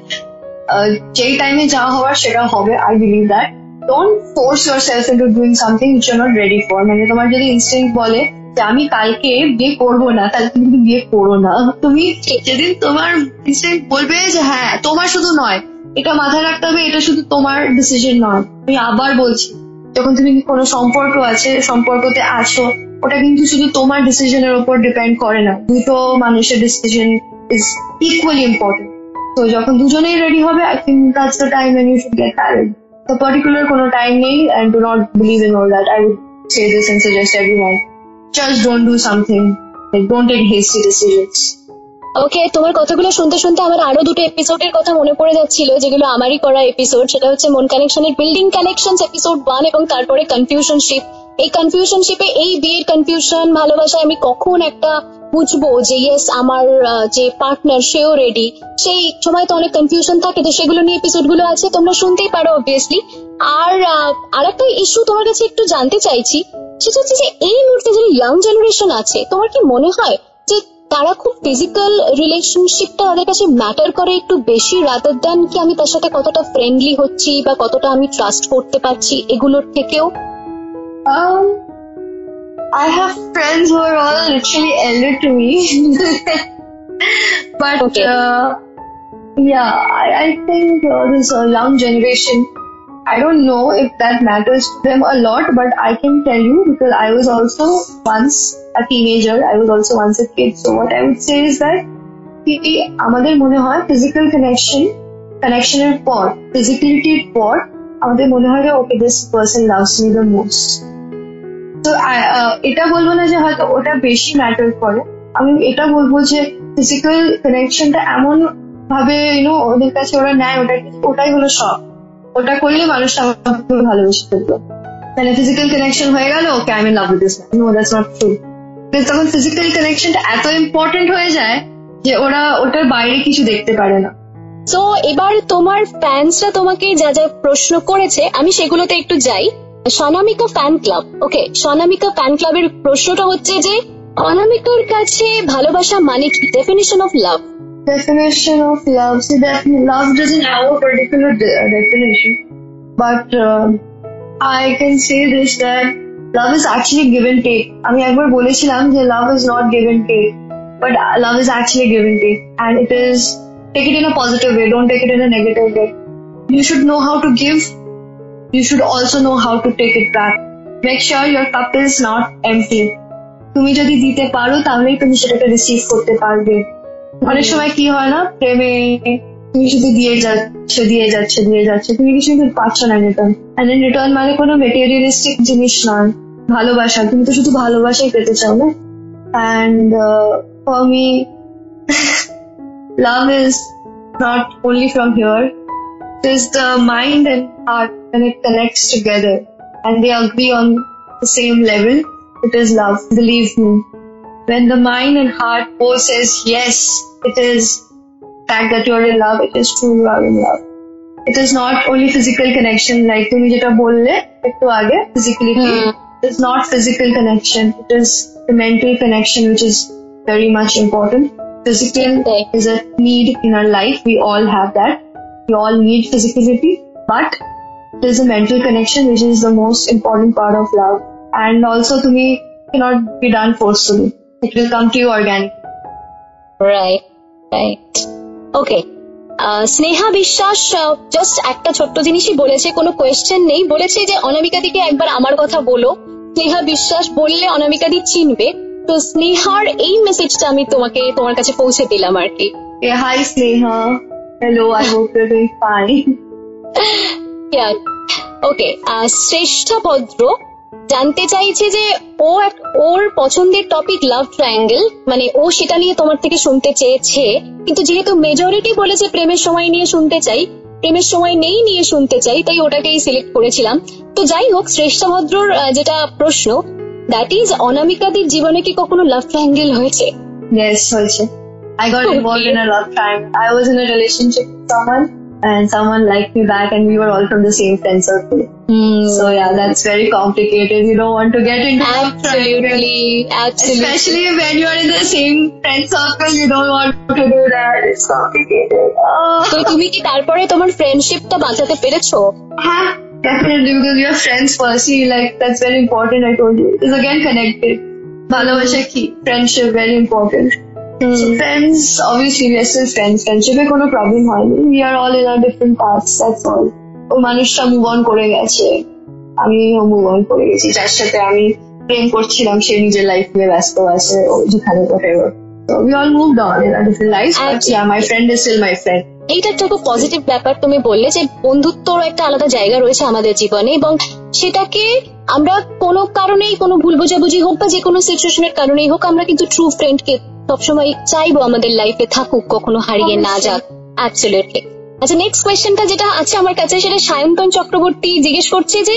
যেই টাইমে যা হওয়ার সেটা হবে I believe that don't force yourself into doing something you not ready for মানে তোমার যদি ইনস্টিংক্ট বলে যে আমি কালকে বিয়ে করব না তুমি কিন্তু বিয়ে করো না। তুমি যেদিন তোমার ইনস্টিংক্ট বলবে যে হ্যাঁ তোমার শুধু নয়, এটা মাথায় রাখতে হবে, এটা শুধু তোমার ডিসিশন নয়। আমি আবার বলছি, যখন তুমি কোনো সম্পর্ক আছে, সম্পর্কতে আছো, ওটা কিন্তু শুধু তোমার ডিসিশনের উপর ডিপেন্ড করে না। দুটো মানুষের ডিসিশন ইজ ইকুয়ালি ইম্পর্টেন্ট তো যখন দুজনেই রেডি হবে I think that's the time when you should get married. তো পার্টিকুলার কোনো টাইম নেই do not believe in all that. I would say this and suggest everyone, just don't do something. Like, don't take hasty decisions. Okay তোমার কথাগুলো শুনতে শুনতে আমার আরও দুটো এপিসোডের কথা মনে পড়ে যাচ্ছিল, যেগুলো আমারই করা এপিসোড সেটা হচ্ছে মন কানেকশনের বিল্ডিং কানেকশন এপিসোড ওয়ান এবং তারপরে কনফিউশনশিপ এই কনফিউশনশিপে এই বিয়ের কনফিউশন ভালোবাসায় আমি কখন একটা বুঝব যে ইয়েস আমার যে পার্টনার সেও রেডি সেই সময় তো অনেক কনফিউশন থাকে তো সেগুলো নিয়ে এপিসোডগুলো আছে তোমরা শুনতেই পারো অবভিয়াসলি আর আরেকটা ইস্যু তোমার কাছে একটু জানতে চাইছি সেটা হচ্ছে যে এই মুহূর্তে যে ইয়াং জেনারেশন আছে তোমার কি মনে হয় যে তারা খুব ফিজিক্যাল রিলেশনশিপটা তাদের কাছে ম্যাটার করে একটু বেশি রাদার দেন কি আমি তার সাথে কতটা ফ্রেন্ডলি হচ্ছি বা কতটা আমি ট্রাস্ট করতে পারছি এগুলোর থেকেও? Um, I have friends who are all literally elder to me. but Okay. uh, yeah, I, I think uh, this uh, young generation, I don't know if that matters to them a lot, but I can tell you because I was also once a teenager, I was also once a kid. So what I would say is that কি আমাদের মনে হয় physical connection কানেকশনের পর ফিজিক্যালিটির পর আমাদের মনে হয় যে okay this person loves me the most তো এটা বলব না যে হয়তো ওটা বেশি ম্যাটার করে। আমি এটা বলব যে ফিজিক্যাল কানেকশনটা এমন ভাবে ইউনো ওদের কাছে ওরা নেয়, ওটা ওটাই হলো সব ওটা করলে মানুষটা আমাকে ভালোবেসে ফেলতো মানে ফিজিক্যাল কানেকশন হয়ে গেল okay I am love this no that's not true তখন ফিজিক্যাল কানেকশনটা এত ইম্পর্টেন্ট হয়ে যায় যে ওরা ওটার বাইরে কিছু দেখতে পারে না। তো এবার তোমার ফ্যান্সরা তোমাকে যা যা প্রশ্ন করেছে, আমি সেগুলোতে একটু যাই। Sonamika fan club okay Sonamika fan ক্লাবের প্রশ্নটা হচ্ছে যে অনামিকার কাছে ভালোবাসা মানে কি definition of love definition of love. See, that love doesn't have a particular de- uh, definition, but uh, I can say this that love is actually give and take. আমি একবার বলেছিলাম যে love is not give and take, but uh, love is actually give and take, and it is take it in a positive way. Don't take it in a negative way. You should know how to give. You should also know how to take it back. Make sure your cup is not empty. তুমি যদি দিতে পারো তাহলেই তুমি সেটাকে receive করতে পারবে। অনেক সময় কি হয় না প্রেমে তুমি শুধু দিয়ে যাচ্ছে দিয়ে যাচ্ছে দিয়ে যাচ্ছে তুমি কিছু কিন্তু পাচ্ছ না রিটার্ন অ্যান্ড রিটার্ন মানে কোনো মেটেরিয়ালিস্টিক জিনিস নয়। ভালোবাসা তুমি তো শুধু ভালোবাসাই পেতে চাও না। And for me love is not only from here it It is the mind and heart when it connects together and they agree on the same level, it is love. Believe me. When the mind and heart both says yes, it is fact that you are in love, it is true you are in love. It is not only physical connection, like you just बोल ले, एक to आगे physically. Hmm. It is not physical connection. It is the mental connection, which is very much important. Physical is a need in our life. We all have that we all need physicality but is a mental connection which is the most important part of love and also to me cannot be done forcefully it will come to you organically right right okay Sneha Biswas just একটা ছোট্ট জিনিসই বলেছে কোনো question নেই বলেছে যে অনামিকা দিকে একবার আমার কথা বলো স্নেহা বিশ্বাস বললে অনামিকা দি চিনবে তো স্নেহার এই মেসেজটা আমি তোমাকে তোমার কাছে পৌঁছে দিলাম আর কি hi Sneha. Hello, I hope you're doing fine. yeah. ওকে শ্রেষ্ঠা ভদ্র জানতে চাইছে যে ও এক- ওর পছন্দের টপিক লাভ ট্রায়াঙ্গেল মানে ও সেটা নিয়ে তোমার থেকে শুনতে চেয়েছে কিন্তু যেহেতু মেজরিটি বলেছে প্রেমের সময় নিয়ে শুনতে চাই প্রেমের সময় নেই নিয়ে শুনতে চাই তাই ওটাকেই সিলেক্ট করেছিলাম তো যাই হোক শ্রেষ্ঠা ভদ্রর যেটা প্রশ্ন দ্যাট ইজ অনামিকাদের জীবনে কি কখনো লাভ ট্রায়াঙ্গেল হয়েছে Holche. I got Okay. involved in a love triangle. I was in a relationship with someone and someone liked me back and we were all from the same friend circle. So yeah, that's very complicated. You don't want to get into love triangle. Absolutely, absolutely. Especially when you're in the same friend circle, you don't want to do that. It's complicated. Oh. তো তুমি কি তারপরে তোমার ফ্রেন্ডশিপটা বাঁচাতে পেরেছো Huh? Definitely because we are friends first. See, like that's very important. I told you. It's again connected. ভালোবাসা কি friendship very important. so friends obviously we are still কোনো প্রবলেম হয়নি. আর all in are different parts that's all move on করে গেছে। আমি move on করে গেছি। যার সাথে আমি প্রেম করছিলাম সে নিজের লাইফ নিয়ে ব্যস্ত আছে ও যেখানে কোথায় ওর এইটা একটা খুব পজিটিভ ব্যাপার তুমি বললে যে বন্ধুত্বর একটা আলাদা জায়গা রয়েছে আমাদের জীবনে এবং সেটাকে আমরা কোনো কারণেই কোনো ভুল বোঝাবুঝি হোক বা যে কোনো সিচুয়েশনের কারণেই হোক আমরা কিন্তু ট্রু ফ্রেন্ডকে সবসময় চাইব আমাদের লাইফে থাকুক কখনো হারিয়ে না যাক অ্যাবসলিউটলি আচ্ছা নেক্সট কোয়েশ্চেনটা যেটা আছে আমার কাছে সেটা সায়ন্তন চক্রবর্তী জিজ্ঞেস করছে যে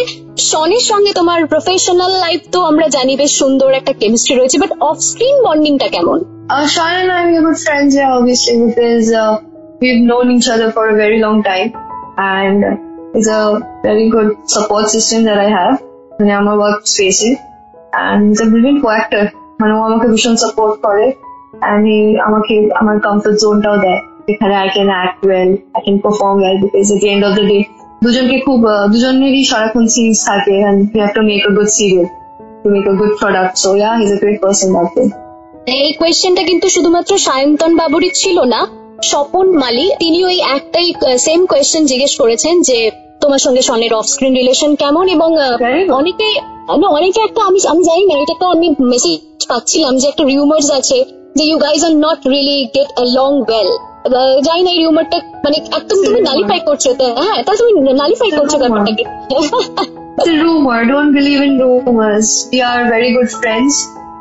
সনের সঙ্গে তোমার প্রফেশনাল লাইফ তো আমরা জানি বেশ সুন্দর একটা কেমিস্ট্রি রয়েছে বাট অফ স্ক্রিন বন্ডিংটা কেমন Sean and I we are good friends, yeah, obviously, because uh, we've known each other for a very long time, and it's a very good support system that I have. In my workspace, and he's a brilliant co-actor. মানে ও আমাকে ভীষণ support করে he আমাকে আমার comfort জোনটাও দেয় যেখানে I can act well I can perform well because at end of the day দুজনকে খুব দুজনেরই সারাক্ষণ সিরিজ থাকে and we have to make a good serial. To make a good product. So yeah he's a great person that way. এই কোয়েশ্চেনটা কিন্তু শুধুমাত্র সায়ন্তন বাবুরই ছিল না স্বপন মালি তিনি ওই একটাই সেম কোয়েশ্চেন জিজ্ঞেস করেছেন যে তোমার সঙ্গে সনের অফ স্ক্রিন রিলেশন কেমন এবং. অনেকে অনেকে একটা আমি আমি জানি না এটা তো আমি মেসেজ পাচ্ছিলাম যে একটা রিউমার্স আছে যে you guys are not really get long well জানি না এই রিউমারটা মানে একদম তুমি. নালিফাই করছ তো হ্যাঁ তা তুমি নালিফাই করছ. ব্যাপারটাকে It's a rumor. Don't believe in rumors. We are very good friends.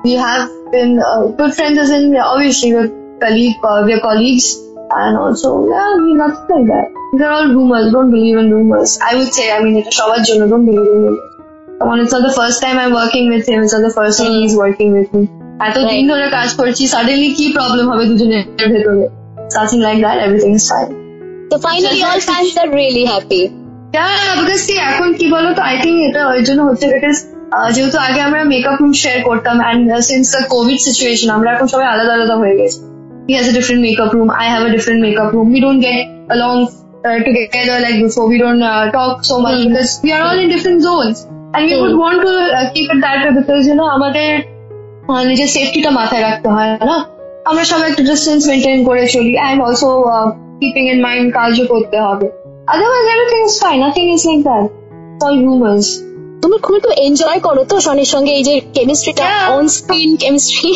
We have been uh, good friends as in obviously we're colleague, uh, we're colleagues, and also yeah, we nothing like that. They're all rumors. Don't believe in rumors. I would say, I mean, it's সবার জন্য don't believe in rumors. Come on, it's not the first time I'm working with him. It's not the first time he's working with me. এত দিন ধরে কাজ করছি suddenly কি problem হবে দুজনের ভেতরে something like that everything is fine তো finally all fans are really happy because কি এখন কি বলতো আই থিঙ্ক এটা ওই জন্য হচ্ছে বিকজ যেহেতু আগে আমরা মেকআপ রুম শেয়ার করতাম and since the Covid situation আমরা এখন সবাই আলাদা আলাদা হয়ে গেছি He has a different makeup room I have a different makeup room we don't get along uh, together like before we don't uh, talk so much Hmm. because we are all in different zones and we Hmm. would want to uh, keep it that way because you know আমাদের আহ, নিজের সেফটিটা মাথায় রাখতে হয় না আমরা সবাই একটু distance maintain করে চলি and also keeping in mind কাজও করতে হবে otherwise everything is fine nothing is like that all rumours তুমি খুব একটু এনজয় করো তো সনের সঙ্গে এই যে কেমিস্ট্রিটা Yeah. On screen chemistry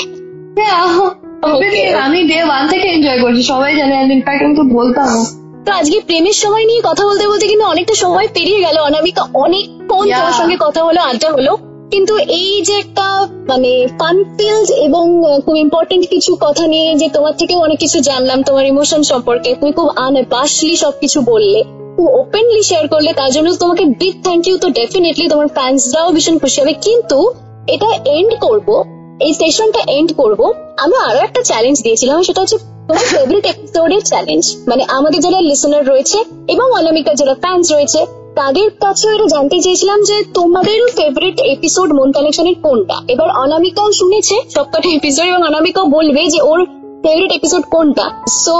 আমি ডে ওয়ান থেকে এনজয় করছি। সবাই জানে ইনফ্যাক্ট আমি তো বলতাম তো আজকে প্রেমের সময় নিয়ে কথা বলতে বলতে কিন্তু অনেকটা সময় পেরিয়ে গেল। অনামিকা অনেকক্ষণ. তোমার সঙ্গে কথা হলো আড্ডা হলো। কিন্তু এই যে একটা মানে ফান ফিল্ড এবং খুব ইম্পর্টেন্ট কিছু কথা নিয়ে যে তোমার থেকেও অনেক কিছু জানলাম তোমার ইমোশন সম্পর্কে। তুমি খুব আনবাসলি সবকিছু বললে। খুব ওপেনলি শেয়ার করলে তার জন্য তোমাকে বিগ থ্যাংক ইউ তো ডেফিনেটলি তোমার ফ্যান্সরাও ভীষণ খুশি হবে। কিন্তু এটা এন্ড করব। এই সেশনটা এন্ড করব। আমরা আরও একটা চ্যালেঞ্জ দিয়েছিলাম, সেটা হচ্ছে তোমার ফেভারিট এপিসোডের চ্যালেঞ্জ মানে আমাদের যারা লিসনার রয়েছে এবং অনামিকার যারা ফ্যান্স রয়েছে, তাদের কাছে এটা জানতে চেয়েছিলাম যে তোমাদের ফেভারিট এপিসোড মন কালেকশনের কোনটা? এবার অনামিকাও শুনেছে সবকটা এপিসোড এবং অনামিকাও বলবে যে ওর ফেভারিট এপিসোড কোনটা। সো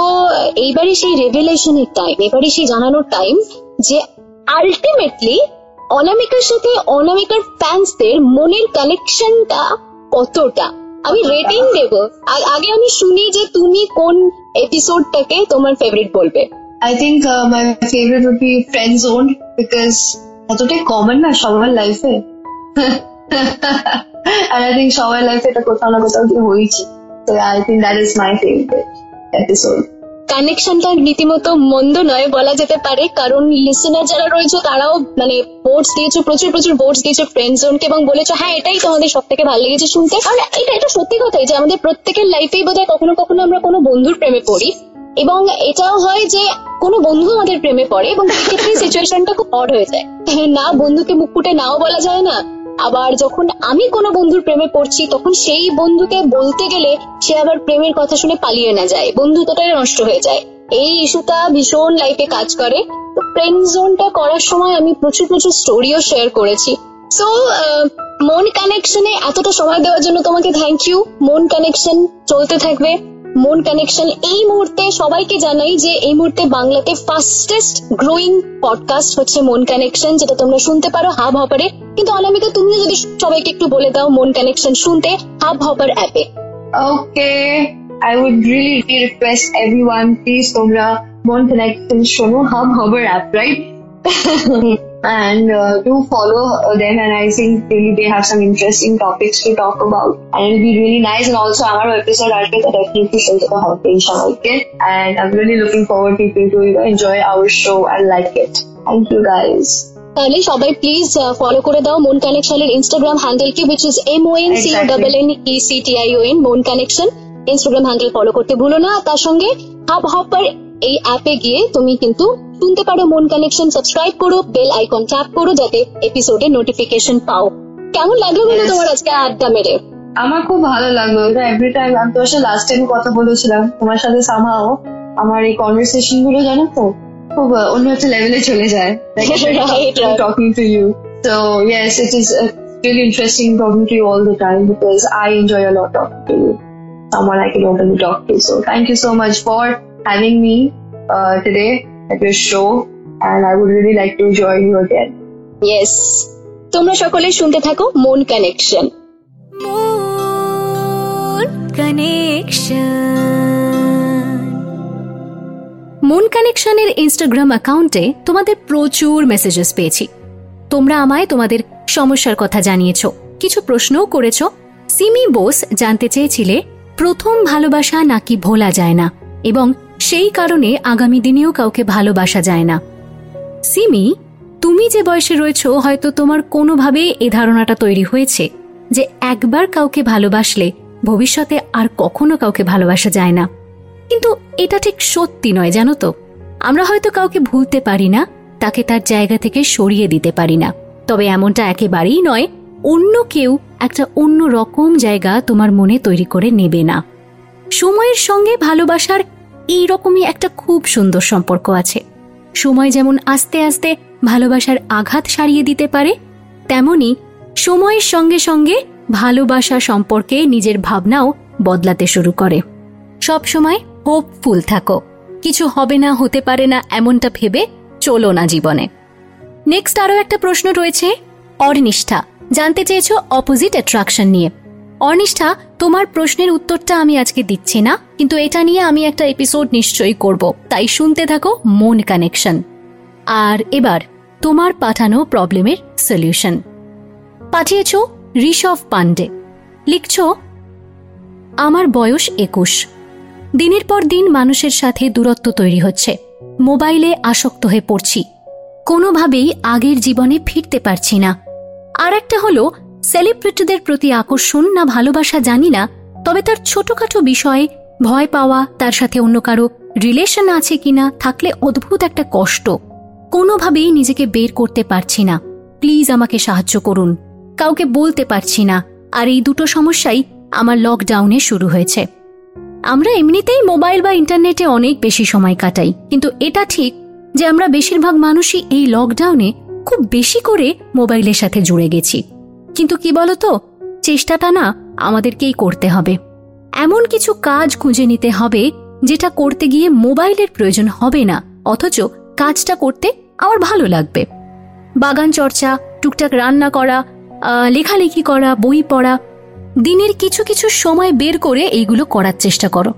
এইবারে সেই রেভেলেশনের টাইম এবারে সেই জানানোর টাইম যে আলটিমেটলি অনামিকার সাথে অনামিকার ফ্যান্সদের মনের কানেকশনটা কতটা? আমি রেটিং দেব। আগে আমি শুনি যে তুমি কোন এপিসোডটাকে তোমার ফেভারিট বলবে। I think my favourite would be friend zone because এতটাই কমন না সবার লাইফে আর আই থিংক সবার লাইফে এটা কোথাও না কোথাও হয়েছি। তো I think that is my favourite episode কানেকশনটা রীতিমতো মন্দ নয়, বলা যেতে পারে। কারণ লিসেনার যারা রয়েছে, তারাও মানে বোর্ডস দিয়েছ, প্রচুর প্রচুর বোর্ডস দিয়েছ ফ্রেন্ড জোনকে এবং বলেছ হ্যাঁ এটাই তোমাদের সব থেকে ভালো লেগেছে শুনতে। আর এটা এটা সত্যি কথাই যে আমাদের প্রত্যেকের লাইফেই বোধহয় কখনো কখনো আমরা কোনো বন্ধুর প্রেমে পড়ি, এবং এটাও হয় যে কোনো বন্ধু আমাদের প্রেমে পড়ে, এবং সিচুয়েশনটা খুব অড হয়ে যায়। না বন্ধুকে মুখ ফুটে নাও বলা যায় না আবার যখন আমি কোনো বন্ধুর প্রেমে পড়ছি, তখন সেই বন্ধুকে বলতে গেলে সে আবার প্রেমের কথা শুনে পালিয়ে না যায়। বন্ধুত্বটাই নষ্ট হয়ে যায়। এই ইস্যুটা ভীষণ লাইফে কাজ করে। তো ফ্রেন্ড জোনটা করার সময় আমি প্রচুর প্রচুর স্টোরিও শেয়ার করেছি। সো মন কানেকশনে এতটা সময় দেওয়ার জন্য তোমাকে থ্যাংক ইউ মন কানেকশন চলতে থাকবে। মন কানেকশন এই মুহূর্তে সবাইকে জানাই যে এই মুহূর্তে বাংলাতে ফাস্টেস্ট গ্রোয়িং পডকাস্ট হচ্ছে মন কানেকশন যেটা তোমরা শুনতে পারো হাব হপারে কিন্তু অনামিকা তুমি যদি সবাইকে একটু বলে দাও মন কানেকশন শুনতে হাব হপার অ্যাপে Okay, I would really request everyone, please, তোমরা মন Connection শোনো Hub Hubber app right? and uh, do follow uh, them and I think really they have some interesting topics to talk about and it'll be really nice and also আমার episode আসবে তো definitely শুনতে তো হবে সবাইকে and I'm really looking forward to people to you know, enjoy our show and like it. Thank you guys. তাহলে সবাই please follow করে দাও মন কানেকশনের ইনস্টাগ্রাম হ্যান্ডেল কি which is M O N C double N E C T I O N Mon connection Instagram handle follow করতে ভুলো না তার সঙ্গে হাব হপার এই অ্যাপে গিয়ে তুমি কিন্তু শুনতে পারো মন কানেকশন সাবস্ক্রাইব করো বেল আইকন ট্যাপ করো যাতে এপিসোডের নোটিফিকেশন পাও। কেমন লাগল বলো তোমার আজকে আড্ডা মেরে? আমার খুব ভালো লাগল। এটা এভরি টাইম আমি তোমার সাথে লাস্ট টাইম কথা বলেছিলাম তোমার সাথে সামাও আমার এই কনভারসেশনগুলো জানো তো খুব অন্য একটা লেভেলে চলে যায়. Talking to you so yes it is really interesting talking to you all the time because I enjoy a lot talking to you. Someone I can openly talk to. So thank you so much for having me uh, today. At your show and I would really like to join you again. Yes তোমরা সকলে শুনতে থাকো মন connection মন কানেকশনের Instagram অ্যাকাউন্টে তোমাদের প্রচুর মেসেজেস পেয়েছি। তোমরা আমায় তোমাদের সমস্যার কথা জানিয়েছো কিছু প্রশ্নও করেছ। সিমি বোস জানতে চেয়েছিলে প্রথম ভালোবাসা নাকি ভোলা যায় না? এবং সেই কারণে আগামী দিনেও কাউকে ভালোবাসা যায় না। সিমি, তুমি যে বয়সে রয়েছো, হয়তো তোমার কোনোভাবে এ ধারণাটা তৈরি হয়েছে যে একবার কাউকে ভালোবাসলে ভবিষ্যতে আর কখনো কাউকে ভালোবাসা যায় না। কিন্তু এটা ঠিক সত্যি নয়, জানো তো। আমরা হয়তো কাউকে ভুলতে পারি না, তাকে তার জায়গা থেকে সরিয়ে দিতে পারি না। তবে এমনটা একেবারেই নয়, অন্য কেউ একটা অন্য রকম জায়গা তোমার মনে তৈরি করে নেবে না। সময়ের সঙ্গে ভালোবাসার এই রকমই একটা খুব সুন্দর সম্পর্ক আছে। সময় যেমন আস্তে আস্তে ভালোবাসার আঘাত সারিয়ে দিতে পারে, তেমনি সময়ের সঙ্গে সঙ্গে ভালোবাসা সম্পর্কে নিজের ভাবনাও বদলাতে শুরু করে। সব সময় হোপফুল থাকো। কিছু হবে না, হতে পারে না, এমনটা ভেবে চলো না জীবনে। নেক্সট আরও একটা প্রশ্ন রয়েছে অর্নিষ্ঠা জানতে চেয়েছো অপোজিট অ্যাট্রাকশন নিয়ে। অর্নিষ্ঠা তোমার প্রশ্নের উত্তরটা আমি আজকে দিচ্ছি না, কিন্তু এটা নিয়ে আমি একটা এপিসোড নিশ্চয়ই করব। তাই শুনতে থাকো মন কানেকশন আর এবার, তোমার পাঠানো প্রবলেমের সলিউশন পাঠিয়েছ ঋষভ পান্ডে লিখছ, আমার বয়স একুশ। দিনের পর দিন মানুষের সাথে দূরত্ব তৈরি হচ্ছে। মোবাইলে আসক্ত হয়ে পড়ছি। কোনোভাবেই আগের জীবনে ফিরতে পারছি না। আর একটা হলো সেলিব্রিটিদের প্রতি আকর্ষণ না ভালোবাসা জানি না, তবে তার ছোটখাটো বিষয়ে ভয় পাওয়া, তার সাথে অন্য কারও রিলেশন আছে কিনা থাকলে অদ্ভুত একটা কষ্ট। কোনোভাবেই নিজেকে বের করতে পারছি না। প্লিজ আমাকে সাহায্য করুন। কাউকে বলতে পারছি না। আর এই দুটো সমস্যাই আমার লকডাউনে শুরু হয়েছে। আমরা এমনিতেই মোবাইল বা ইন্টারনেটে অনেক বেশি সময় কাটাই, কিন্তু এটা ঠিক যে আমরা বেশিরভাগ মানুষই এই লকডাউনে খুব বেশি করে মোবাইলের সাথে জুড়ে গেছি। কিন্তু কি বলতো? চেষ্টাটা না আমাদেরকেই করতে হবে। এমন কিছু কাজ খুঁজে নিতে হবে যেটা করতে গিয়ে মোবাইলের প্রয়োজন হবে না, অথচ কাজটা করতে আমার ভালো লাগবে। বাগান চর্চা, টুকটাক রান্না করা লেখালেখি করা, বই পড়া, দিনের কিছু কিছু সময় বের করে এইগুলো করার চেষ্টা করো।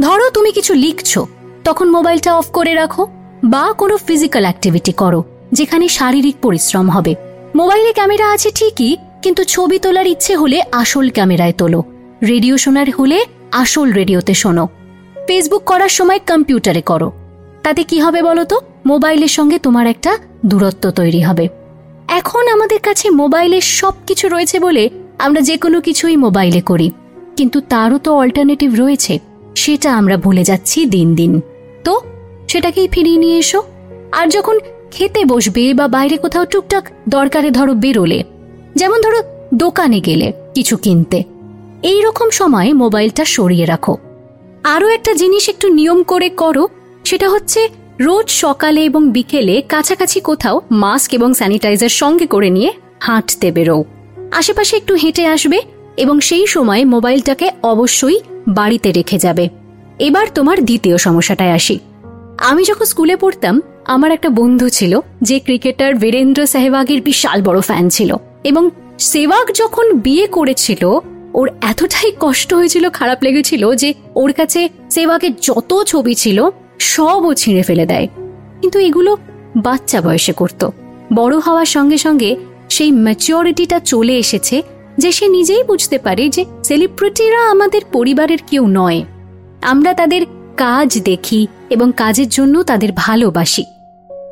ধরো তুমি কিছু লিখছো, তখন মোবাইলটা অফ করে রাখো বা কোনো ফিজিক্যাল অ্যাক্টিভিটি করো, যেখানে শারীরিক পরিশ্রম হবে। মোবাইলে ক্যামেরা আছে ঠিকই কিন্তু ছবি তোলার ইচ্ছে হলে আসল ক্যামেরায় তোলো। রেডিও শোনার হলে আসল রেডিওতে শোনো। ফেসবুক করার সময় কম্পিউটারে করো। তাতে কি হবে বলো তো? মোবাইলের সঙ্গে তোমার একটা দূরত্ব তৈরি হবে। এখন আমাদের কাছে মোবাইলে সব কিছু রয়েছে বলে আমরা যে কোনো কিছুই মোবাইলে করি। কিন্তু তারও তো অল্টারনেটিভ রয়েছে। সেটা আমরা ভুলে যাচ্ছি দিন দিন। তো সেটাকেই ফিরিয়ে নিয়ে এসো। আর যখন খেতে বসবে বা বাইরে কোথাও টুকটাক দরকারে ধরো বেরোলে যেমন ধরো, দোকানে গেলে কিছু কিনতে। এই রকম সময় মোবাইলটা সরিয়ে রাখো। আরও একটা জিনিস একটু নিয়ম করে করো, সেটা হচ্ছে রোজ সকালে এবং বিকেলে কাছাকাছি কোথাও মাস্ক এবং স্যানিটাইজার সঙ্গে করে নিয়ে হাঁটতে বেরো আশেপাশে একটু হেঁটে আসবে এবং সেই সময় মোবাইলটাকে অবশ্যই বাড়িতে রেখে যাবে। এবার তোমার দ্বিতীয় সমস্যাটায় আসি। আমি যখন স্কুলে পড়তাম, আমার একটা বন্ধু ছিল, যে ক্রিকেটার বীরেন্দ্র সেহবাগের বিশাল বড় ফ্যান ছিল। এবং সেবাক যখন বিয়ে করেছিল, ওর এতটাই কষ্ট হয়েছিল, খারাপ লেগেছিল যে ওর কাছে সেবাগের যত ছবি ছিল সবও ছিঁড়ে ফেলে দেয়। কিন্তু এগুলো বাচ্চা বয়সে করত। বড় হওয়ার সঙ্গে সঙ্গে সেই ম্যাচিওরিটিটা চলে এসেছে যে সে নিজেই বুঝতে পারে যে সেলিব্রিটিরা আমাদের পরিবারের কেউ নয়। আমরা তাদের কাজ দেখি এবং কাজের জন্য তাদের ভালোবাসি।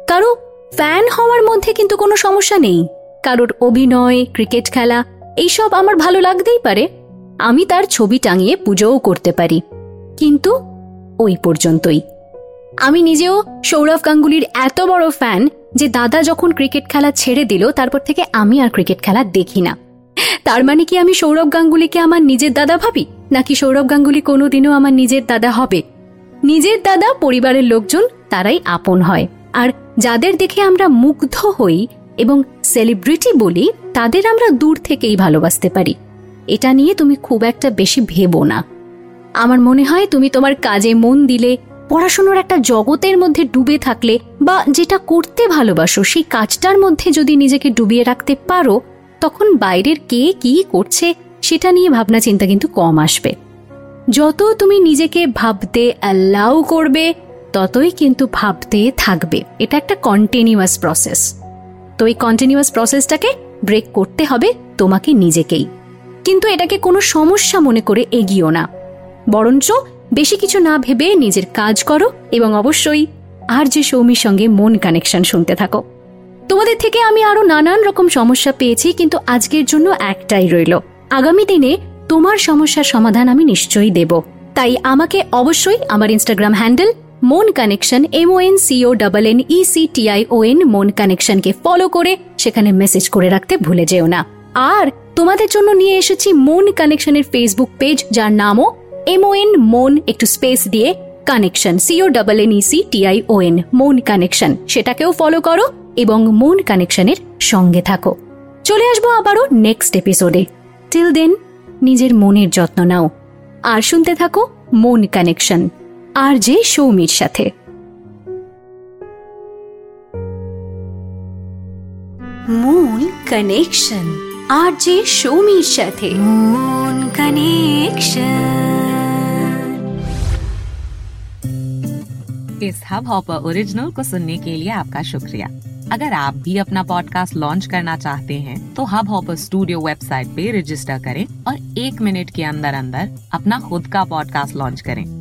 কারও ফ্যান হওয়ার মধ্যে কিন্তু কোনো সমস্যা নেই। কারোর অভিনয়, ক্রিকেট খেলা, এইসব আমার ভালো লাগতেই পারে। আমি তার ছবি টাঙিয়ে পুজোও করতে পারি। কিন্তু ওই পর্যন্তই। আমি নিজেও সৌরভ গাঙ্গুলির এত বড় ফ্যান যে দাদা যখন ক্রিকেট খেলা ছেড়ে দিল, তারপর থেকে আমি আর ক্রিকেট খেলা দেখি না। তার মানে কি আমি সৌরভ গাঙ্গুলিকে আমার নিজের দাদা ভাবি? নাকি সৌরভ গাঙ্গুলি কোনোদিনও আমার নিজের দাদা হবে? নিজের দাদা, পরিবারের লোকজন, তারাই আপন হয়। আর যাদের দেখে আমরা মুগ্ধ হই এবং সেলিব্রিটি বলি, তাদের আমরা দূর থেকেই ভালোবাসতে পারি। এটা নিয়ে তুমি খুব একটা বেশি ভেবো না। আমার মনে হয় তুমি তোমার কাজে মন দিলে, পড়াশুনোর একটা জগতের মধ্যে ডুবে থাকলে বা যেটা করতে ভালোবাসো, সেই কাজটার মধ্যে যদি নিজেকে ডুবিয়ে রাখতে পারো, তখন বাইরের কে কি করছে, সেটা নিয়ে ভাবনা চিন্তা কিন্তু কম আসবে। যত তুমি নিজেকে ভাবতে অ্যালাউ করবে, ততই কিন্তু ভাবতে থাকবে। এটা একটা কন্টিনিউয়াস প্রসেস তো এই কন্টিনিউয়াস প্রসেসটাকে ব্রেক করতে হবে তোমাকে নিজেকেই। কিন্তু এটাকে কোনো সমস্যা মনে করে এগিয়েও না। বরঞ্চ বেশি কিছু না ভেবে নিজের কাজ করো এবং অবশ্যই আর যে সৌমির সঙ্গে মন কানেকশন শুনতে থাকো। তোমাদের থেকে আমি আরও নানান রকম সমস্যা পেয়েছি, কিন্তু আজকের জন্য একটাই রইল। আগামী দিনে তোমার সমস্যার সমাধান আমি নিশ্চয়ই দেব। তাই আমাকে অবশ্যই আমার Instagram handle Mon connection M O N C O double N E C T I O N Mon কানেকশনকে follow করে সেখানে মেসেজ করে রাখতে ভুলে যেও না। আর তোমাদের জন্য নিয়ে এসেছি মন কানেকশনের ফেসবুক পেজ যার নামও এম ও এন মন, একটু স্পেস দিয়ে, connection C O double N E C T I O N Mon connection. সেটাকেও ফলো করো এবং মন কানেকশনের সঙ্গে থাকো। চলে আসব আবারও নেক্সট এপিসোডে টিল দেন নিজের মনের যত্ন নাও। আর শুনতে থাকো মন কানেকশন। আর যে সৌমির সাথে মন কানেকশন আর যে সৌমির সাথে মন কানেকশন इस हब हॉपर ओरिजिनल को सुनने के लिए आपका शुक्रिया अगर आप भी अपना पॉडकास्ट लॉन्च करना चाहते हैं तो हब हॉपर स्टूडियो वेबसाइट पे रजिस्टर करें और एक मिनट के अंदर अंदर अपना खुद का पॉडकास्ट लॉन्च करें